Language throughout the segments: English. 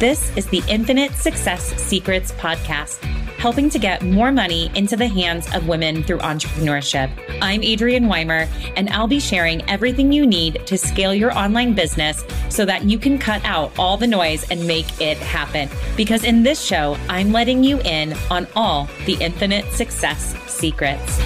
This is the Infinite Success Secrets podcast, helping to get more money into the hands of women through entrepreneurship. I'm Adrienne Weimer, and I'll be sharing everything you need to scale your online business so that you can cut out all the noise and make it happen. Because in this show, I'm letting you in on all the infinite success secrets.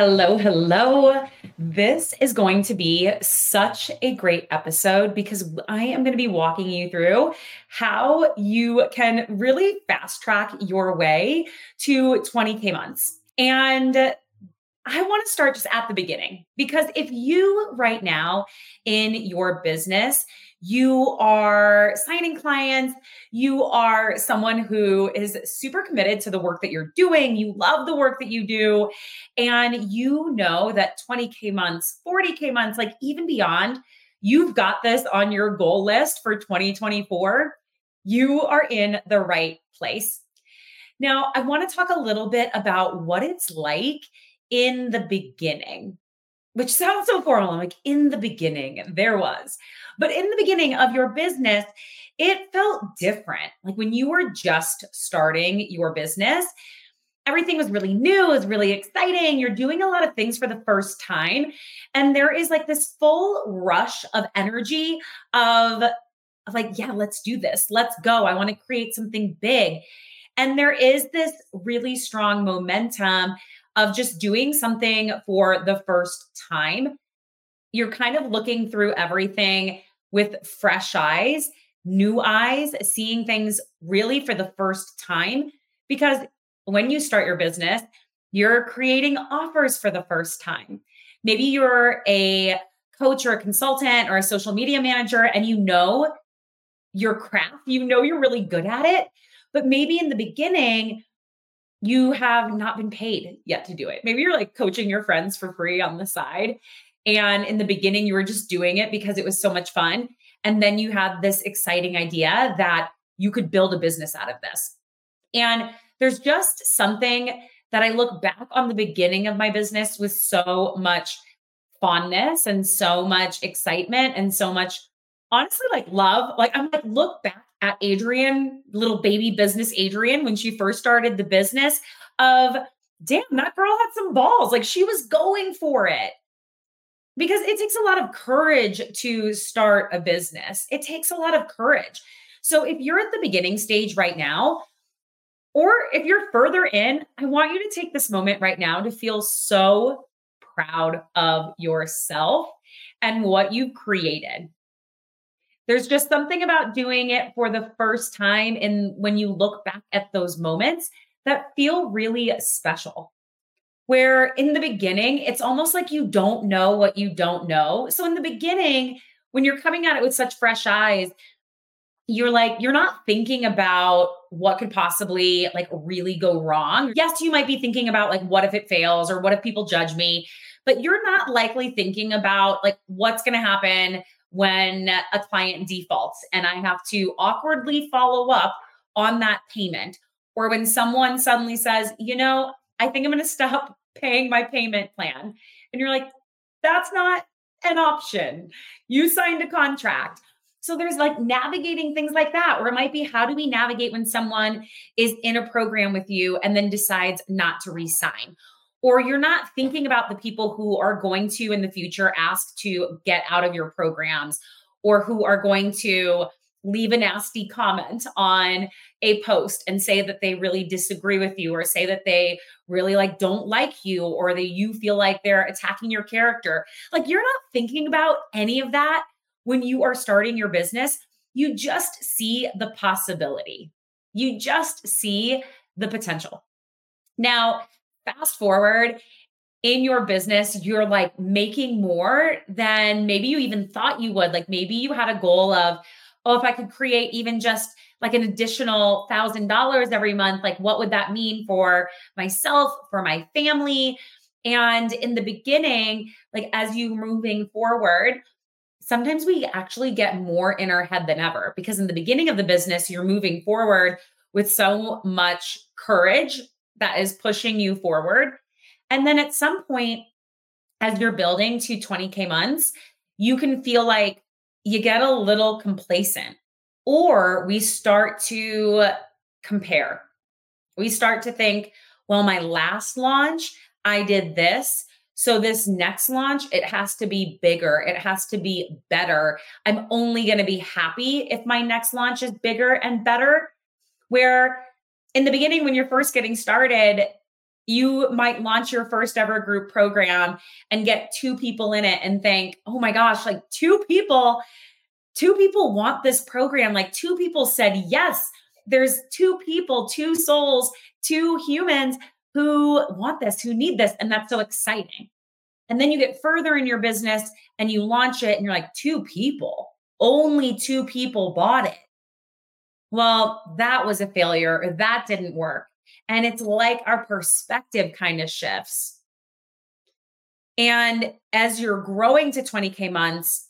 Hello, hello. This is going to be such a great episode because I am going to be walking you through how you can really fast track your way to 20K months. And I want to start just at the beginning because if you right now in your business, you are signing clients, you are someone who is super committed to the work that you're doing, you love the work that you do, and you know that 20K months, 40K months, like even beyond, you've got this on your goal list for 2024, you are in the right place. Now, I want to talk a little bit about what it's like in the beginning which sounds so formal. I'm like, in the beginning, there was. But in the beginning of your business, it felt different. Like when you were just starting your business, everything was really new, it was really exciting. You're doing a lot of things for the first time. And there is like this full rush of energy of, of like, yeah, let's do this. Let's go. I want to create something big. And there is this really strong momentum of just doing something for the first time. You're kind of looking through everything with fresh eyes, new eyes, seeing things really for the first time. Because when you start your business, you're creating offers for the first time. Maybe you're a coach or a consultant or a social media manager and you know your craft, you know you're really good at it. But maybe in the beginning, you have not been paid yet to do it. Maybe you're like coaching your friends for free on the side. And in the beginning, you were just doing it because it was so much fun. And then you had this exciting idea that you could build a business out of this. And there's just something that I look back on the beginning of my business with so much fondness and so much excitement and so much honestly like love. Like I'm like, look back at Adrienne, little baby business Adrienne, when she first started the business, of damn, that girl had some balls. Like she was going for it. Because it takes a lot of courage to start a business. It takes a lot of courage. So if you're at the beginning stage right now, or if you're further in, I want you to take this moment right now to feel so proud of yourself and what you've created. There's just something about doing it for the first time. And when you look back at those moments that feel really special, where in the beginning, it's almost like you don't know what you don't know. So in the beginning, when you're coming at it with such fresh eyes, you're like you're not thinking about what could possibly like really go wrong. Yes, you might be thinking about like what if it fails or what if people judge me, but you're not likely thinking about like what's going to happen when a client defaults and I have to awkwardly follow up on that payment, or when someone suddenly says, you know, I think I'm going to stop paying my payment plan. And you're like, that's not an option. You signed a contract. So there's like navigating things like that, or it might be how do we navigate when someone is in a program with you and then decides not to resign? Or you're not thinking about the people who are going to in the future ask to get out of your programs or who are going to leave a nasty comment on a post and say that they really disagree with you or say that they really like don't like you or that you feel like they're attacking your character. Like you're not thinking about any of that when you are starting your business. You just see the possibility. You just see the potential. Now fast forward in your business, you're like making more than maybe you even thought you would. Like maybe you had a goal of, oh, if I could create even just like an additional thousand dollars every month, like what would that mean for myself, for my family? And in the beginning, like as you moving forward, sometimes we actually get more in our head than ever because in the beginning of the business, you're moving forward with so much courage that is pushing you forward. And then at some point, as you're building to 20K months, you can feel like you get a little complacent, or we start to compare. We start to think, well, my last launch, I did this. So this next launch, it has to be bigger. It has to be better. I'm only going to be happy if my next launch is bigger and better. Where in the beginning, when you're first getting started, you might launch your first ever group program and get two people in it and think, oh my gosh, like two people, two people want this program. Like two people said yes. There's two people, two souls, two humans who want this, who need this. And that's so exciting. And then you get further in your business and you launch it and you're like, two people, only two people bought it. Well, that was a failure or that didn't work. And it's like our perspective kind of shifts. And as you're growing to 20K months,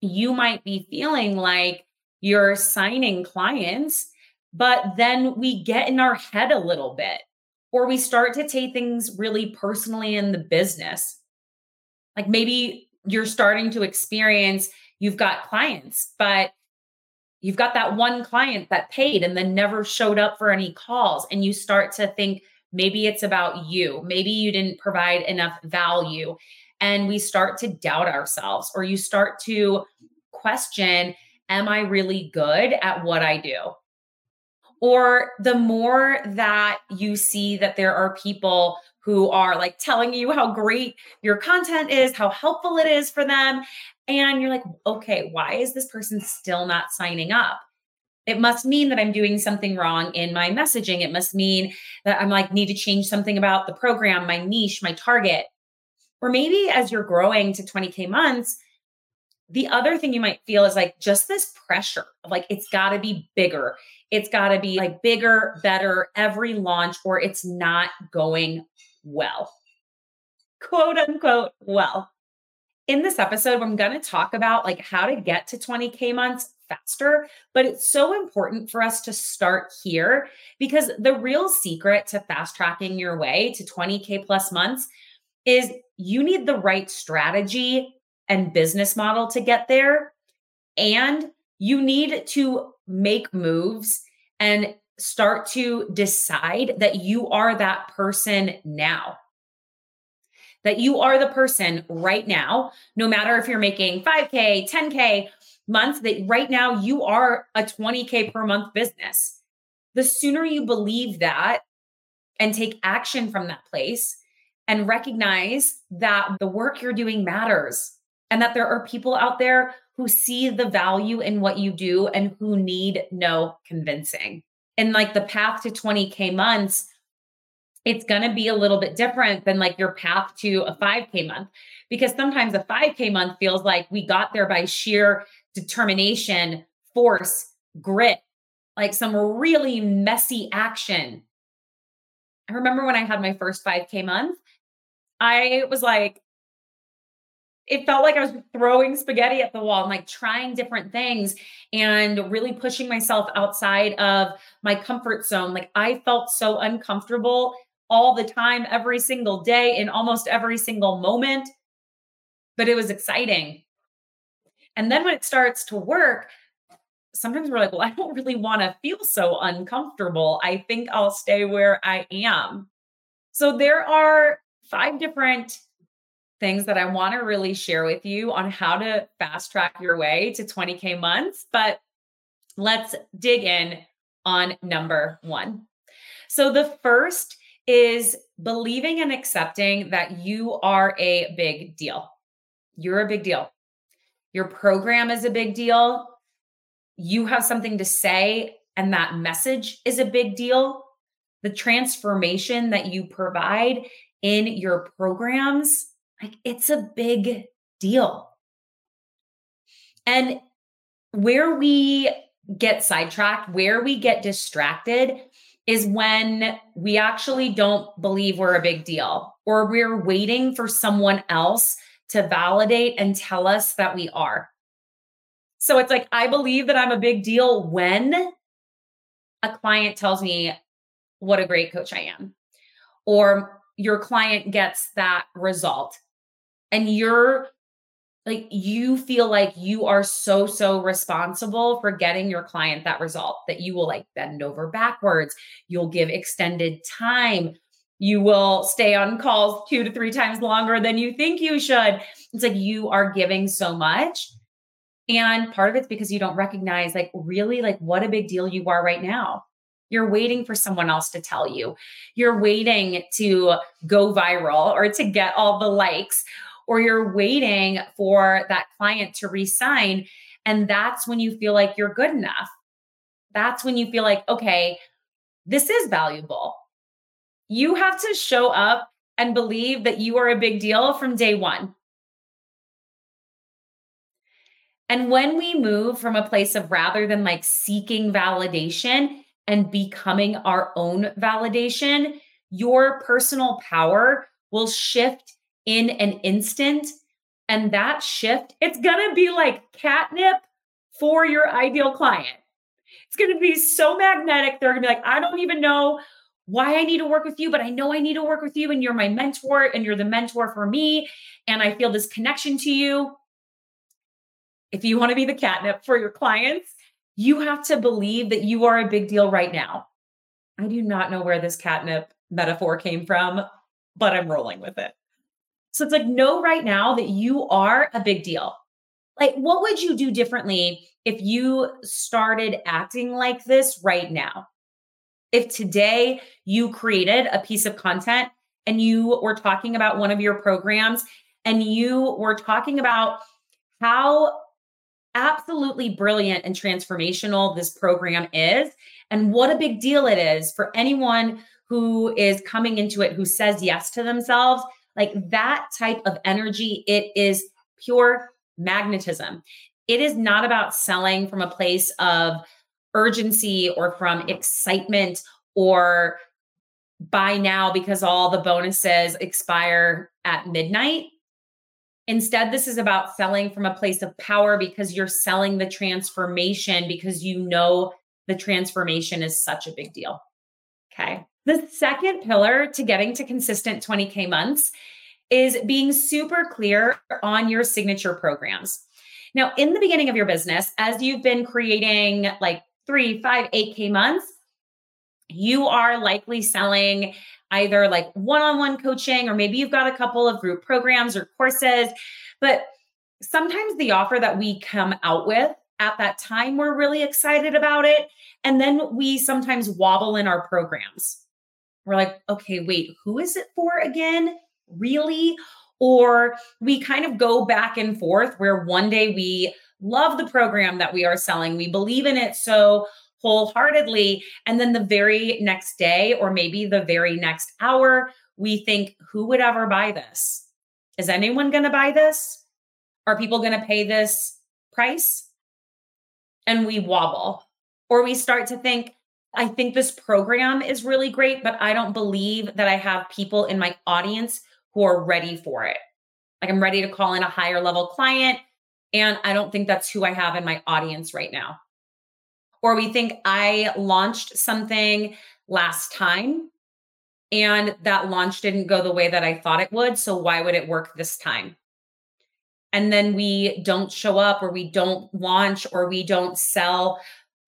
you might be feeling like you're signing clients, but then we get in our head a little bit, or we start to take things really personally in the business. Like maybe you're starting to experience you've got clients, but you've got that one client that paid and then never showed up for any calls and you start to think maybe it's about you maybe you didn't provide enough value and we start to doubt ourselves or you start to question am i really good at what i do or the more that you see that there are people who are like telling you how great your content is, how helpful it is for them. And you're like, okay, why is this person still not signing up? It must mean that I'm doing something wrong in my messaging. It must mean that I'm like, need to change something about the program, my niche, my target. Or maybe as you're growing to 20K months, the other thing you might feel is like just this pressure of like, it's got to be bigger. It's got to be like bigger, better every launch, or it's not going well. Quote unquote, well. In this episode, I'm going to talk about like how to get to 20K months faster, but it's so important for us to start here because the real secret to fast tracking your way to 20K plus months is you need the right strategy and business model to get there. And you need to make moves and start to decide that you are that person now. That you are the person right now, no matter if you're making 5K, 10K months, that right now you are a 20K per month business. The sooner you believe that and take action from that place and recognize that the work you're doing matters and that there are people out there who see the value in what you do and who need no convincing in like the path to 20K months, it's going to be a little bit different than like your path to a 5K month. Because sometimes a 5K month feels like we got there by sheer determination, force, grit, like some really messy action. I remember when I had my first 5K month, I was like, it felt like I was throwing spaghetti at the wall and like trying different things and really pushing myself outside of my comfort zone. Like I felt so uncomfortable all the time, every single day, in almost every single moment. But it was exciting. And then when it starts to work, sometimes we're like, well, I don't really want to feel so uncomfortable. I think I'll stay where I am. So there are five different things that I want to really share with you on how to fast track your way to 20K months. But let's dig in on number one. So, the first is believing and accepting that you are a big deal. You're a big deal. Your program is a big deal. You have something to say, and that message is a big deal. The transformation that you provide in your programs like it's a big deal. And where we get sidetracked, where we get distracted is when we actually don't believe we're a big deal or we're waiting for someone else to validate and tell us that we are. So it's like, I believe that I'm a big deal when a client tells me what a great coach I am, or your client gets that result and you're like you feel like you are so so responsible for getting your client that result that you will like bend over backwards you'll give extended time you will stay on calls two to three times longer than you think you should. It's like you are giving so much and part of it's because you don't recognize like really like what a big deal you are right now. You're waiting for someone else to tell you. You're waiting to go viral or to get all the likes or you're waiting for that client to resign. And that's when you feel like you're good enough. That's when you feel like, okay, this is valuable. You have to show up and believe that you are a big deal from day one. And when we move from a place of rather than like seeking validation and becoming our own validation, your personal power will shift in an instant. And that shift, it's going to be like catnip for your ideal client. It's going to be so magnetic. They're going to be like, I don't even know why I need to work with you, but I know I need to work with you. And you're my mentor and you're the mentor for me. And I feel this connection to you. If you want to be the catnip for your clients, you have to believe that you are a big deal right now. I do not know where this catnip metaphor came from, but I'm rolling with it. So it's like, know right now that you are a big deal. Like, what would you do differently if you started acting like this right now? If today you created a piece of content and you were talking about one of your programs and you were talking about how absolutely brilliant and transformational this program is, and what a big deal it is for anyone who is coming into it who says yes to themselves like that type of energy, it is pure magnetism. It is not about selling from a place of urgency or from excitement or buy now because all the bonuses expire at midnight. Instead, this is about selling from a place of power because you're selling the transformation because you know the transformation is such a big deal. Okay. The second pillar to getting to consistent 20K months is being super clear on your signature programs. Now, in the beginning of your business, as you've been creating like three, five, 8K months, you are likely selling either like one on one coaching, or maybe you've got a couple of group programs or courses. But sometimes the offer that we come out with at that time, we're really excited about it. And then we sometimes wobble in our programs. We're like, okay, wait, who is it for again? Really? Or we kind of go back and forth where one day we love the program that we are selling, we believe in it so wholeheartedly. And then the very next day, or maybe the very next hour, we think, who would ever buy this? Is anyone going to buy this? Are people going to pay this price? And we wobble. Or we start to think, I think this program is really great, but I don't believe that I have people in my audience who are ready for it. Like I'm ready to call in a higher level client. And I don't think that's who I have in my audience right now. Or we think I launched something last time and that launch didn't go the way that I thought it would. So why would it work this time? And then we don't show up or we don't launch or we don't sell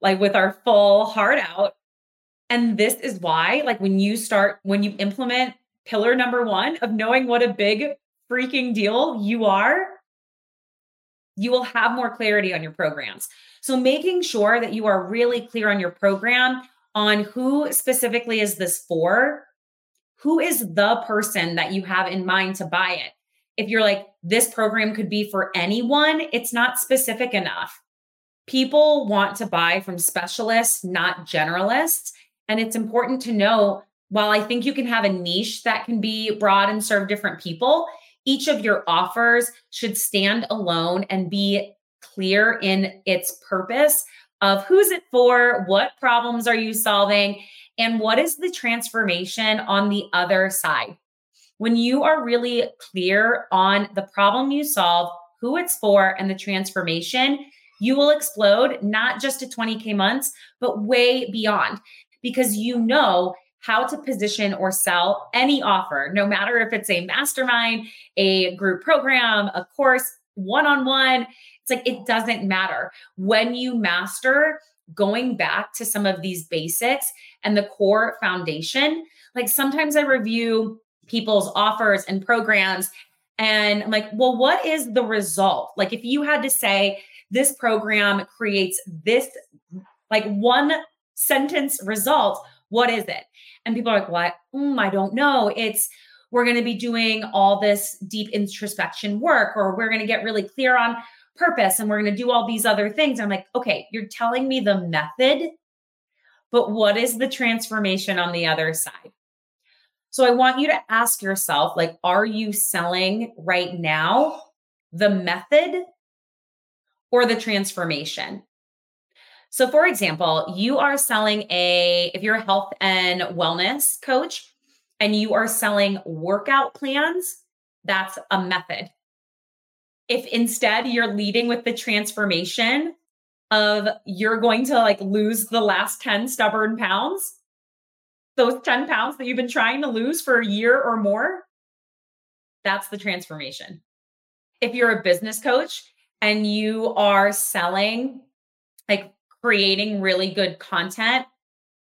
like with our full heart out. And this is why, like, when you start, when you implement pillar number one of knowing what a big freaking deal you are, you will have more clarity on your programs. So, making sure that you are really clear on your program on who specifically is this for, who is the person that you have in mind to buy it. If you're like, this program could be for anyone, it's not specific enough. People want to buy from specialists, not generalists. And it's important to know while I think you can have a niche that can be broad and serve different people, each of your offers should stand alone and be clear in its purpose of who's it for, what problems are you solving, and what is the transformation on the other side. When you are really clear on the problem you solve, who it's for, and the transformation, you will explode not just to 20K months, but way beyond because you know how to position or sell any offer, no matter if it's a mastermind, a group program, a course, one on one. It's like it doesn't matter. When you master going back to some of these basics and the core foundation, like sometimes I review people's offers and programs and I'm like, well, what is the result? Like, if you had to say this program creates this, like one sentence result, what is it? And people are like, what? Mm, I don't know. It's, we're going to be doing all this deep introspection work, or we're going to get really clear on purpose and we're going to do all these other things. I'm like, okay, you're telling me the method, but what is the transformation on the other side? So I want you to ask yourself like are you selling right now the method or the transformation? So for example, you are selling a if you're a health and wellness coach and you are selling workout plans, that's a method. If instead you're leading with the transformation of you're going to like lose the last 10 stubborn pounds, those 10 pounds that you've been trying to lose for a year or more, that's the transformation. If you're a business coach and you are selling, like creating really good content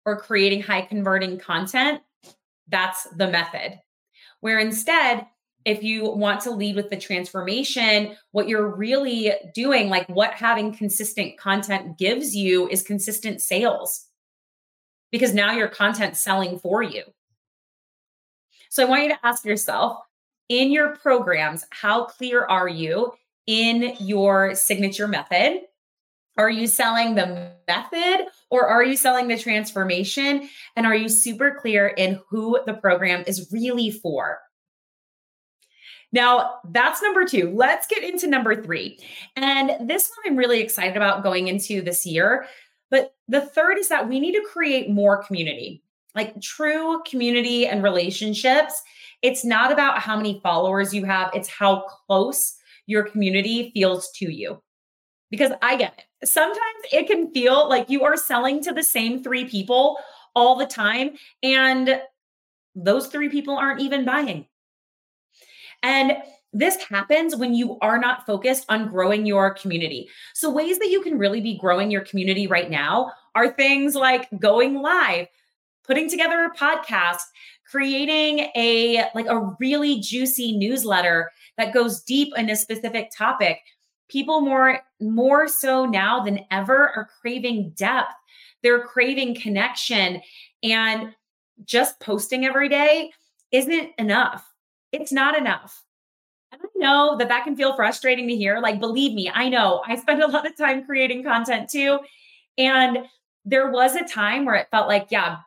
or creating high converting content, that's the method. Where instead, if you want to lead with the transformation, what you're really doing, like what having consistent content gives you, is consistent sales because now your content's selling for you. So I want you to ask yourself in your programs, how clear are you in your signature method? Are you selling the method or are you selling the transformation? And are you super clear in who the program is really for? Now, that's number two. Let's get into number three. And this one I'm really excited about going into this year but the third is that we need to create more community, like true community and relationships. It's not about how many followers you have, it's how close your community feels to you. Because I get it. Sometimes it can feel like you are selling to the same three people all the time, and those three people aren't even buying. And this happens when you are not focused on growing your community. So, ways that you can really be growing your community right now are things like going live, putting together a podcast, creating a like a really juicy newsletter that goes deep in a specific topic. People more more so now than ever are craving depth. They're craving connection and just posting every day isn't enough. It's not enough and I know that that can feel frustrating to hear. Like, believe me, I know I spend a lot of time creating content too. And there was a time where it felt like, yeah,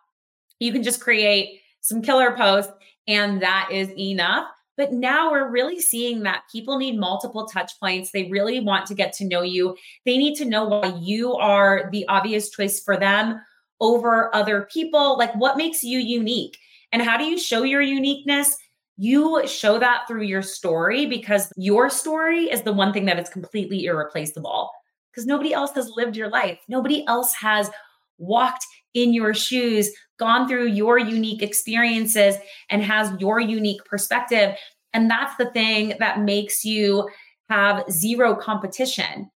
you can just create some killer posts and that is enough. But now we're really seeing that people need multiple touch points. They really want to get to know you. They need to know why you are the obvious choice for them over other people. Like, what makes you unique? And how do you show your uniqueness? you show that through your story because your story is the one thing that is completely irreplaceable because nobody else has lived your life. Nobody else has walked in your shoes, gone through your unique experiences, and has your unique perspective. And that's the thing that makes you have zero competition.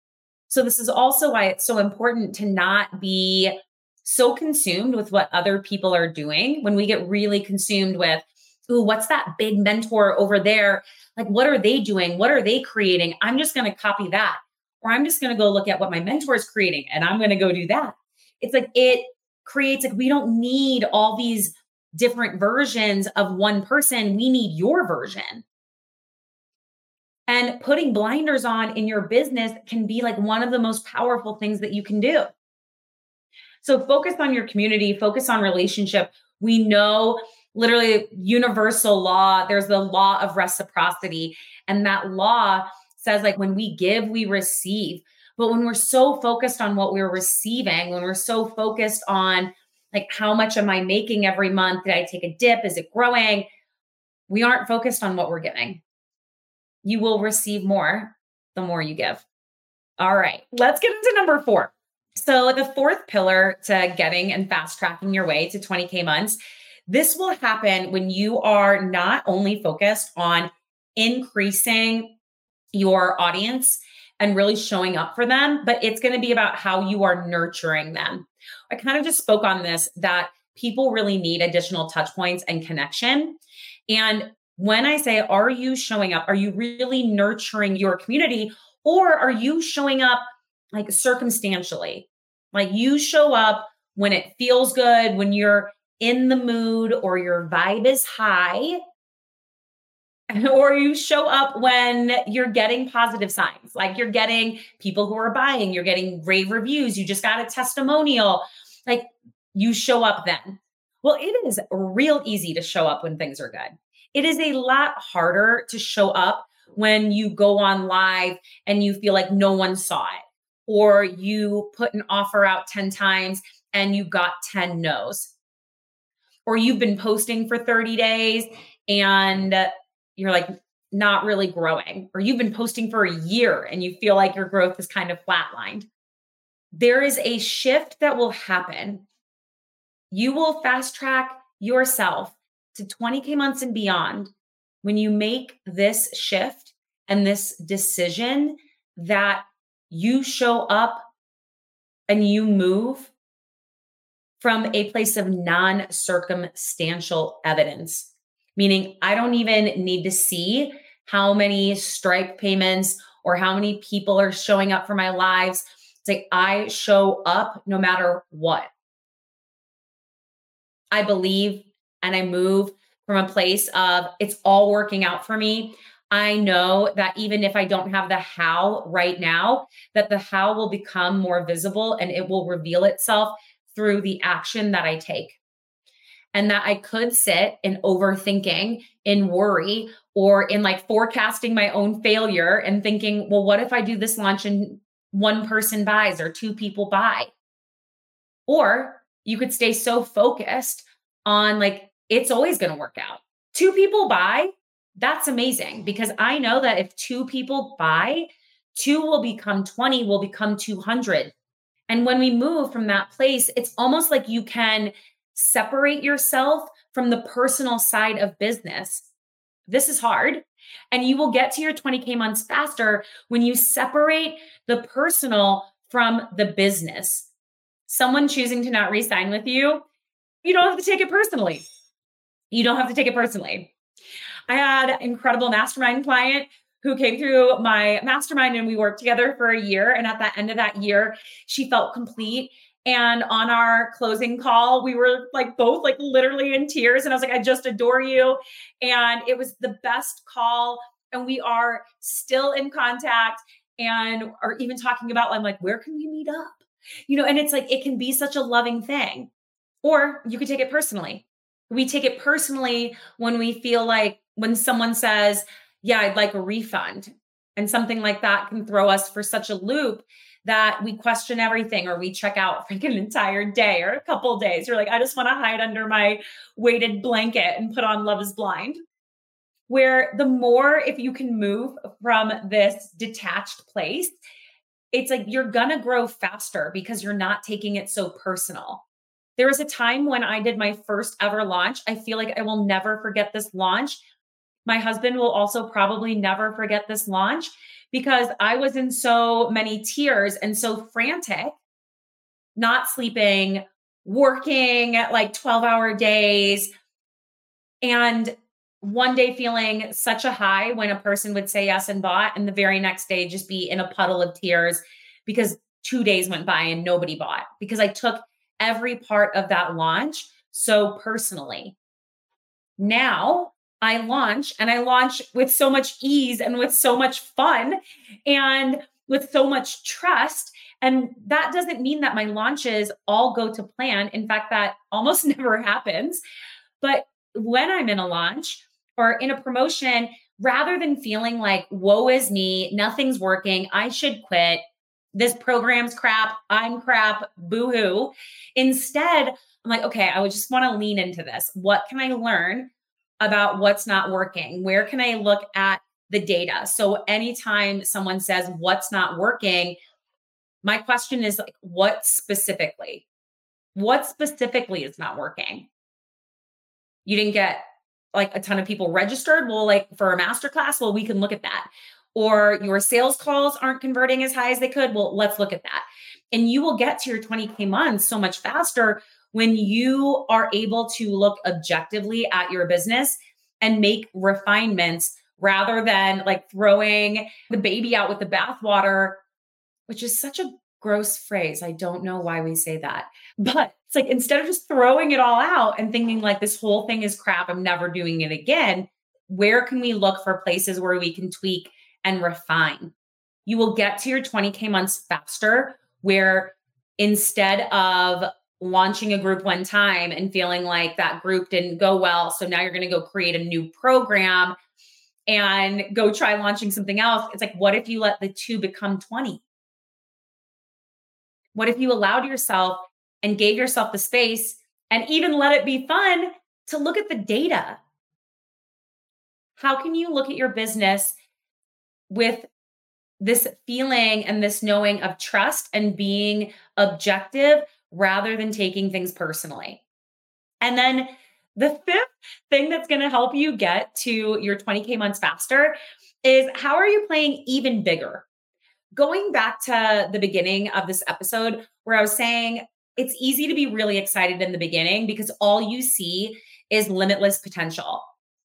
So, this is also why it's so important to not be so consumed with what other people are doing. When we get really consumed with, ooh, what's that big mentor over there? Like, what are they doing? What are they creating? I'm just going to copy that. Or I'm just going to go look at what my mentor is creating and I'm going to go do that. It's like it creates, like, we don't need all these different versions of one person. We need your version. And putting blinders on in your business can be like one of the most powerful things that you can do. So focus on your community, focus on relationship. We know literally universal law. There's the law of reciprocity. And that law says, like, when we give, we receive. But when we're so focused on what we're receiving, when we're so focused on, like, how much am I making every month? Did I take a dip? Is it growing? We aren't focused on what we're giving. You will receive more the more you give. All right, let's get into number four. So, the fourth pillar to getting and fast tracking your way to 20K months This will happen when you are not only focused on increasing your audience and really showing up for them, but it's going to be about how you are nurturing them. I kind of just spoke on this that people really need additional touch points and connection. And when I say, are you showing up? Are you really nurturing your community? Or are you showing up like circumstantially? Like you show up when it feels good, when you're in the mood or your vibe is high, or you show up when you're getting positive signs, like you're getting people who are buying, you're getting rave reviews, you just got a testimonial, like you show up then. Well, it is real easy to show up when things are good. It is a lot harder to show up when you go on live and you feel like no one saw it, or you put an offer out 10 times and you got 10 no's, or you've been posting for 30 days and you're like not really growing, or you've been posting for a year and you feel like your growth is kind of flatlined. There is a shift that will happen. You will fast track yourself to 20K months and beyond when you make this shift and this decision that you show up and you move from a place of non circumstantial evidence meaning I don't even need to see how many Stripe payments or how many people are showing up for my lives. It's like I show up no matter what. I believe and I move from a place of it's all working out for me. I know that even if I don't have the how right now, that the how will become more visible and it will reveal itself through the action that I take and that I could sit in overthinking, in worry, or in like forecasting my own failure and thinking, well, what if I do this launch and one person buys or two people buy? Or you could stay so focused on like, it's always going to work out. Two people buy, that's amazing because I know that if two people buy, two will become 20, will become 200. And when we move from that place, it's almost like you can separate yourself from the personal side of business. This is hard. And you will get to your 20K months faster when you separate the personal from the business. Someone choosing to not resign with you, you don't have to take it personally. You don't have to take it personally. I had an incredible mastermind client who came through my mastermind and we worked together for a year. And at the end of that year, she felt complete and on our closing call, we were like both like literally in tears. And I was like, I just adore you. And it was the best call. And we are still in contact and are even talking about, I'm like, where can we meet up? You know, and it's like, it can be such a loving thing. Or you could take it personally. We take it personally when we feel like when someone says, Yeah, I'd like a refund. And something like that can throw us for such a loop that we question everything or we check out for like an entire day or a couple days. You're like, I just want to hide under my weighted blanket and put on Love is Blind. Where the more, if you can move from this detached place, it's like you're gonna grow faster because you're not taking it so personal. There was a time when I did my first ever launch. I feel like I will never forget this launch. My husband will also probably never forget this launch because I was in so many tears and so frantic, not sleeping, working at like 12 hour days. And one day feeling such a high when a person would say yes and bought, and the very next day just be in a puddle of tears because two days went by and nobody bought because I took every part of that launch so personally. Now I launch and I launch with so much ease and with so much fun and with so much trust. And that doesn't mean that my launches all go to plan. In fact, that almost never happens. But when I'm in a launch or in a promotion, rather than feeling like, woe is me, nothing's working, I should quit, this program's crap, I'm crap, boo hoo. Instead, I'm like, okay, I would just want to lean into this. What can I learn about what's not working? Where can I look at the data? So anytime someone says what's not working, my question is like, what specifically? What specifically is not working? You didn't get like a ton of people registered. Well, like for a masterclass, well, we can look at that. Or your sales calls aren't converting as high as they could. Well, let's look at that. And you will get to your 20K months so much faster when you are able to look objectively at your business and make refinements rather than like throwing the baby out with the bathwater, which is such a gross phrase. I don't know why we say that. But it's like instead of just throwing it all out and thinking like this whole thing is crap, I'm never doing it again, where can we look for places where we can tweak and refine? You will get to your 20K months faster, where instead of launching a group one time and feeling like that group didn't go well, so now you're going to go create a new program and go try launching something else. It's like, what if you let the two become 20? What if you allowed yourself and gave yourself the space and even let it be fun to look at the data? How can you look at your business with this feeling and this knowing of trust and being objective rather than taking things personally? And then the fifth thing that's going to help you get to your 20K months faster is how are you playing even bigger? Going back to the beginning of this episode, where I was saying it's easy to be really excited in the beginning because all you see is limitless potential.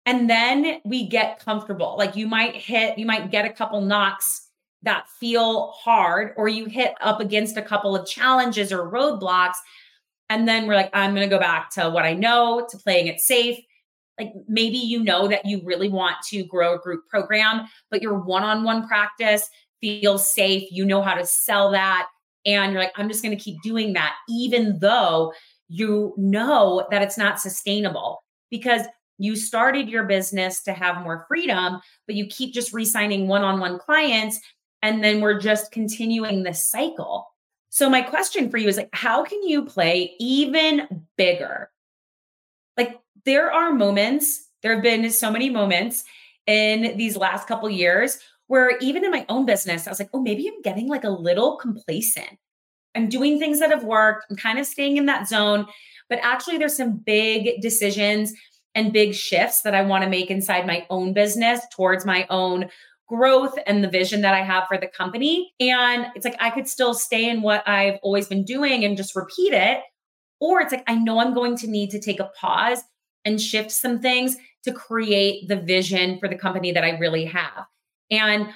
And then we get comfortable. Like you might hit, you might get a couple knocks that feel hard, or you hit up against a couple of challenges or roadblocks and then we're like, I'm going to go back to what I know, to playing it safe. Like maybe you know that you really want to grow a group program, but your one on one practice feels safe. You know how to sell that. And you're like, I'm just going to keep doing that, even though you know that it's not sustainable because you started your business to have more freedom, but you keep just re signing one on one clients. And then we're just continuing this cycle. So my question for you is like how can you play even bigger? Like there are moments, there have been so many moments in these last couple years where even in my own business I was like, "Oh, maybe I'm getting like a little complacent. I'm doing things that have worked. I'm kind of staying in that zone, but actually there's some big decisions and big shifts that I want to make inside my own business towards my own growth and the vision that I have for the company. And it's like I could still stay in what I've always been doing and just repeat it. Or it's like I know I'm going to need to take a pause and shift some things to create the vision for the company that I really have. And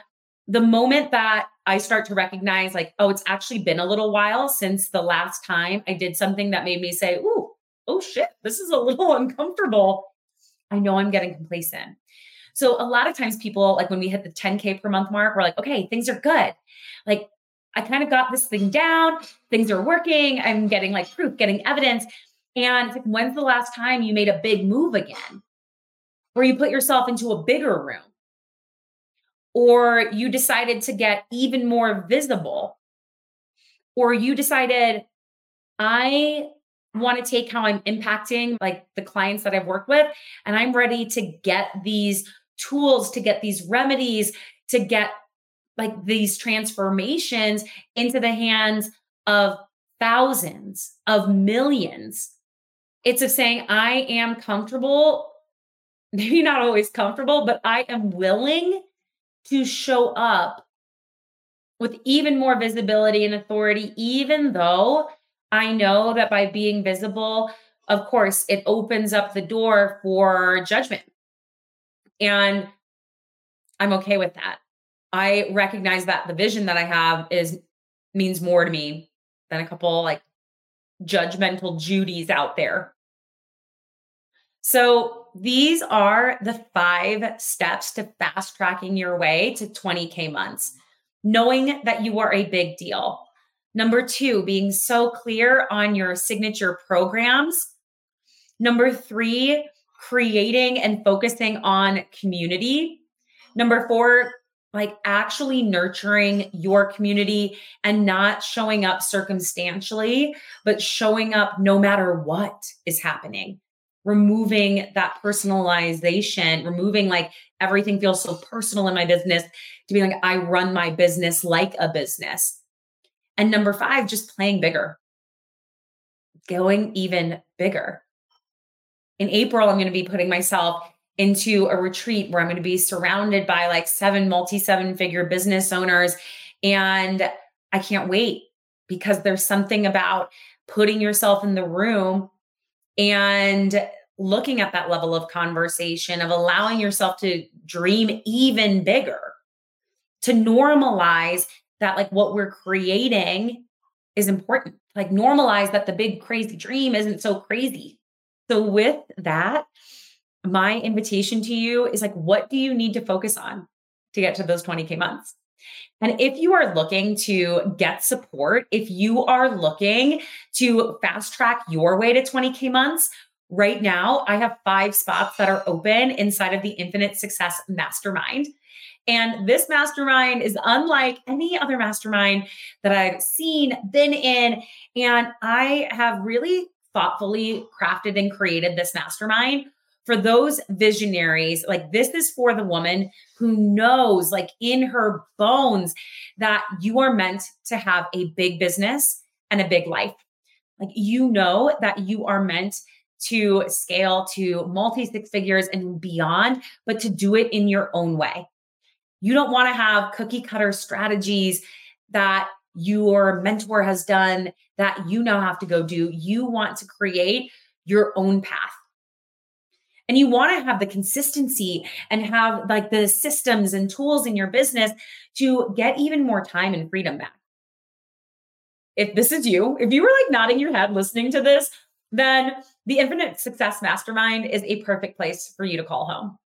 the moment that I start to recognize, like, oh, it's actually been a little while since the last time I did something that made me say, ooh, oh shit, this is a little uncomfortable. I know I'm getting complacent. So a lot of times people like when we hit the 10K per month mark, we're like, okay, things are good. Like I kind of got this thing down, things are working, I'm getting like proof, getting evidence. And like, when's the last time you made a big move again? Or you put yourself into a bigger room? Or you decided to get even more visible? Or you decided, I want to take how I'm impacting like the clients that I've worked with, and I'm ready to get these tools to get these remedies to get like these transformations into the hands of thousands of millions. It's of saying i am comfortable maybe not always comfortable but i am willing to show up with even more visibility and authority even though i know that by being visible of course it opens up the door for judgment and I'm okay with that. I recognize that the vision that I have is means more to me than a couple like judgmental Judys out there. So these are the five steps to fast tracking your way to 20K months, knowing that you are a big deal. Number two, being so clear on your signature programs. Number three, creating and focusing on community. Number four, like actually nurturing your community and not showing up circumstantially, but showing up no matter what is happening. Removing that personalization, removing like everything feels so personal in my business to be like, I run my business like a business. And number five, just playing bigger, going even bigger. In April, I'm going to be putting myself into a retreat where I'm going to be surrounded by like seven multi seven figure business owners. And I can't wait because there's something about putting yourself in the room and looking at that level of conversation, of allowing yourself to dream even bigger, to normalize that, like what we're creating is important. Like, normalize that the big crazy dream isn't so crazy. So, with that, my invitation to you is like, what do you need to focus on to get to those 20K months? And if you are looking to get support, if you are looking to fast track your way to 20K months, right now I have five spots that are open inside of the Infinite Success Mastermind. And this mastermind is unlike any other mastermind that I've seen, been in. And I have really thoughtfully crafted and created this mastermind for those visionaries. Like, this is for the woman who knows, like, in her bones, that you are meant to have a big business and a big life. Like, you know that you are meant to scale to multi six figures and beyond, but to do it in your own way. You don't want to have cookie cutter strategies that your mentor has done that you now have to go do. You want to create your own path. And you want to have the consistency and have like the systems and tools in your business to get even more time and freedom back. If this is you, if you were like nodding your head listening to this, then the Infinite Success Mastermind is a perfect place for you to call home.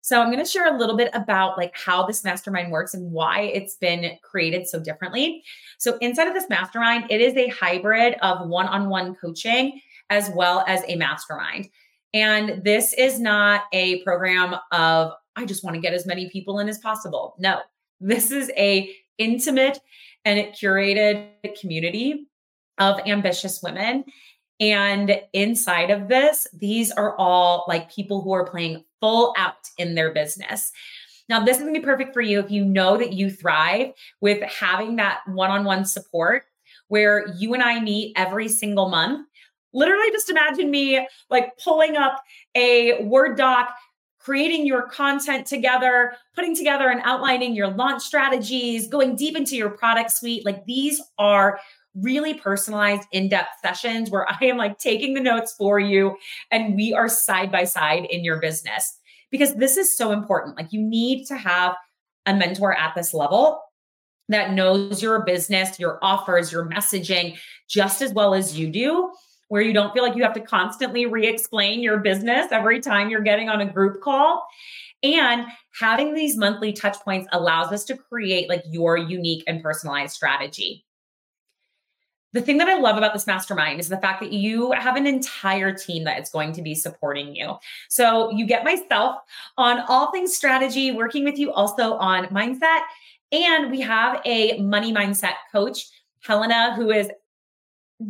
So I'm going to share a little bit about like how this mastermind works and why it's been created so differently. So inside of this mastermind, it is a hybrid of one-on-one coaching as well as a mastermind. And this is not a program of I just want to get as many people in as possible. No. This is a intimate and curated community of ambitious women and inside of this, these are all like people who are playing full out in their business. Now, this is gonna be perfect for you if you know that you thrive with having that one on one support where you and I meet every single month. Literally, just imagine me like pulling up a Word doc, creating your content together, putting together and outlining your launch strategies, going deep into your product suite. Like these are really personalized, in depth sessions where I am like taking the notes for you and we are side by side in your business because this is so important. Like, you need to have a mentor at this level that knows your business, your offers, your messaging just as well as you do, where you don't feel like you have to constantly re explain your business every time you're getting on a group call. And having these monthly touch points allows us to create like your unique and personalized strategy the thing that I love about this mastermind is the fact that you have an entire team that is going to be supporting you. So you get myself on all things strategy, working with you also on mindset. And we have a money mindset coach, Helena, who is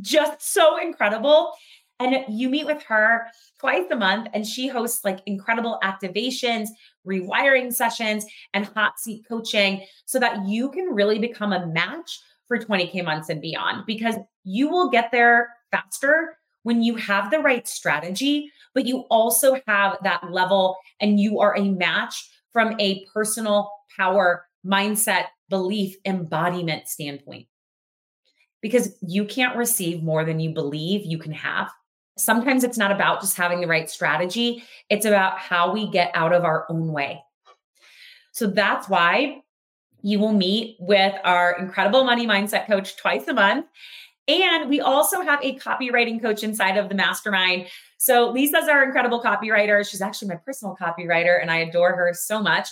just so incredible. And you meet with her twice a month, and she hosts like incredible activations, rewiring sessions, and hot seat coaching so that you can really become a match for 20K months and beyond because you will get there faster when you have the right strategy, but you also have that level and you are a match from a personal power, mindset, belief, embodiment standpoint. Because you can't receive more than you believe you can have. Sometimes it's not about just having the right strategy, it's about how we get out of our own way. So that's why you will meet with our incredible money mindset coach twice a month. And we also have a copywriting coach inside of the mastermind. So Lisa's our incredible copywriter. She's actually my personal copywriter, and I adore her so much.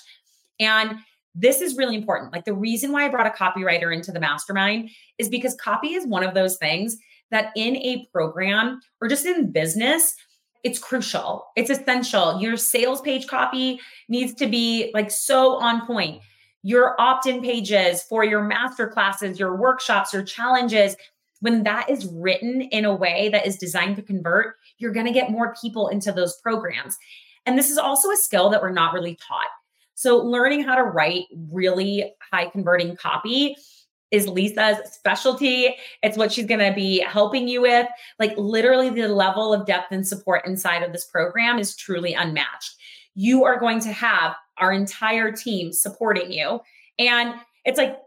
And this is really important. Like the reason why I brought a copywriter into the mastermind is because copy is one of those things that in a program or just in business, it's crucial. It's essential. Your sales page copy needs to be like so on point your opt in pages for your master classes, your workshops, your challenges, when that is written in a way that is designed to convert, you're going to get more people into those programs. And this is also a skill that we're not really taught. So, learning how to write really high converting copy is Lisa's specialty. It's what she's going to be helping you with. Like literally the level of depth and support inside of this program is truly unmatched. You are going to have our entire team supporting you. And it's like,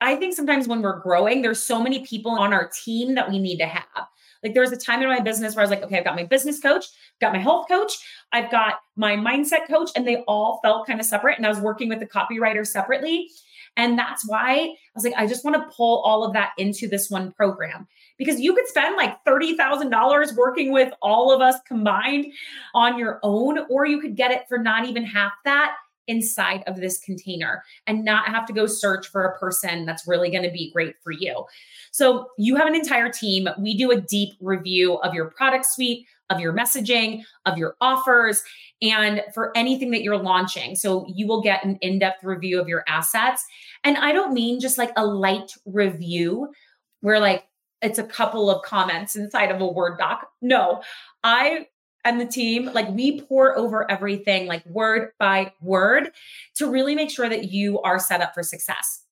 I think sometimes when we're growing, there's so many people on our team that we need to have. Like there was a time in my business where I was like, okay, I've got my business coach, got my health coach, I've got my mindset coach, and they all felt kind of separate. And I was working with the copywriter separately. And that's why I was like, I just want to pull all of that into this one program because you could spend like $30,000 working with all of us combined on your own, or you could get it for not even half that inside of this container and not have to go search for a person that's really going to be great for you. So, you have an entire team. We do a deep review of your product suite, of your messaging, of your offers, and for anything that you're launching. So, you will get an in depth review of your assets. And I don't mean just like a light review where like it's a couple of comments inside of a Word doc. No, I and the team, like we pore over everything, like word by word, to really make sure that you are set up for success.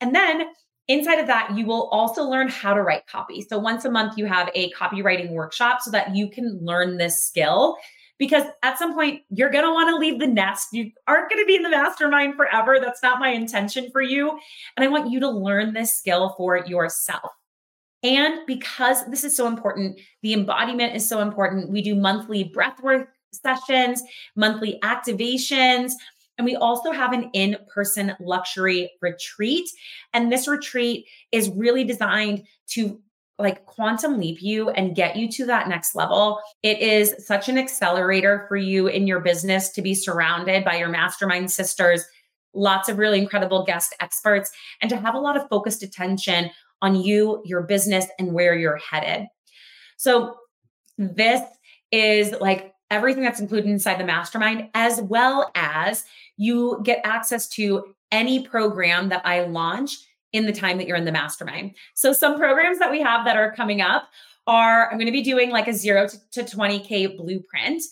And then inside of that, you will also learn how to write copy. So once a month, you have a copywriting workshop so that you can learn this skill. Because at some point, you're going to want to leave the nest. You aren't going to be in the mastermind forever. That's not my intention for you. And I want you to learn this skill for yourself. And because this is so important, the embodiment is so important. We do monthly breathwork sessions, monthly activations, and we also have an in person luxury retreat. And this retreat is really designed to like quantum leap you and get you to that next level. It is such an accelerator for you in your business to be surrounded by your mastermind sisters, lots of really incredible guest experts, and to have a lot of focused attention on you, your business, and where you're headed. So, this is like everything that's included inside the mastermind, as well as you get access to any program that I launch in the time that you're in the mastermind. So, some programs that we have that are coming up are I'm going to be doing like a zero to 20K blueprint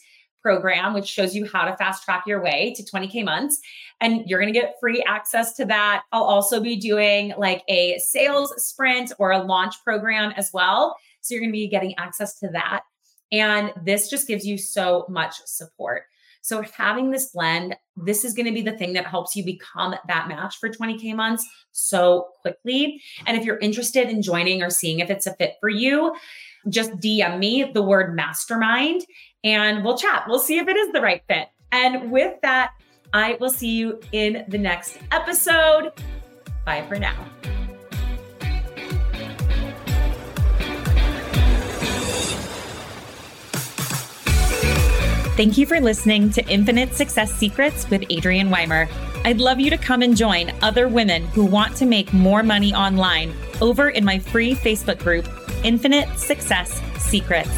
program, which shows you how to fast track your way to 20K months. And you're going to get free access to that. I'll also be doing like a sales sprint or a launch program as well. So you're going to be getting access to that. And this just gives you so much support. So having this blend, this is going to be the thing that helps you become that match for 20K months so quickly. And if you're interested in joining or seeing if it's a fit for you, just DM me the word mastermind and we'll chat. We'll see if it is the right fit. And with that, I will see you in the next episode. Bye for now. Thank you for listening to Infinite Success Secrets with Adrienne Weimer. I'd love you to come and join other women who want to make more money online over in my free Facebook group, Infinite Success Secrets.